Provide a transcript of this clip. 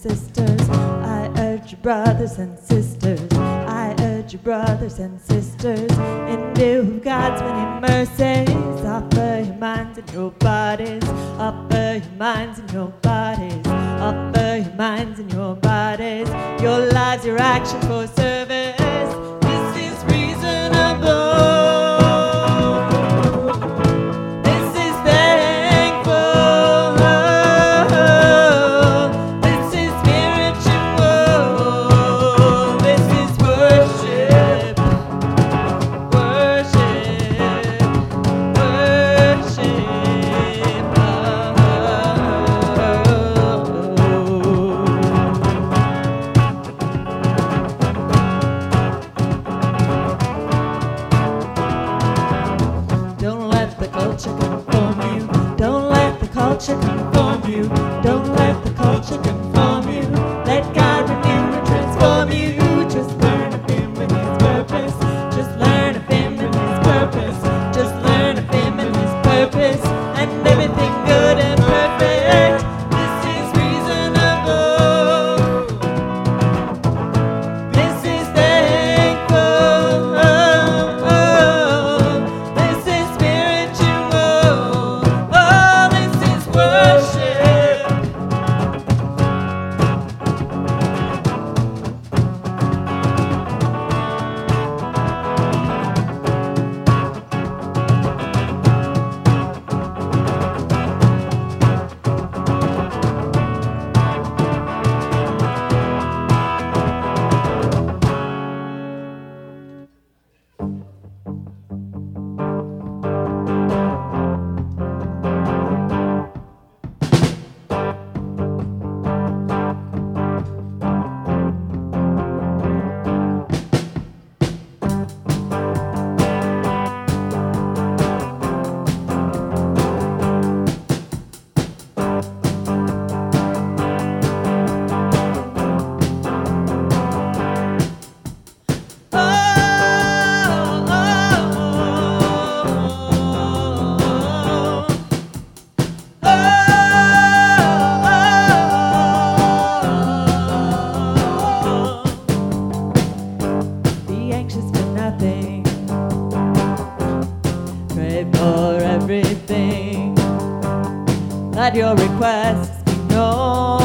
sisters. I urge you, brothers and sisters. I urge you, brothers and sisters. In view of God's many mercies, offer your minds and your bodies. Offer your minds and your bodies. Offer your minds and your bodies. Your lives, your actions, for service. culture conform you. Don't let the culture conform you. Don't let the culture conform you. pay for everything. At your request, ignore.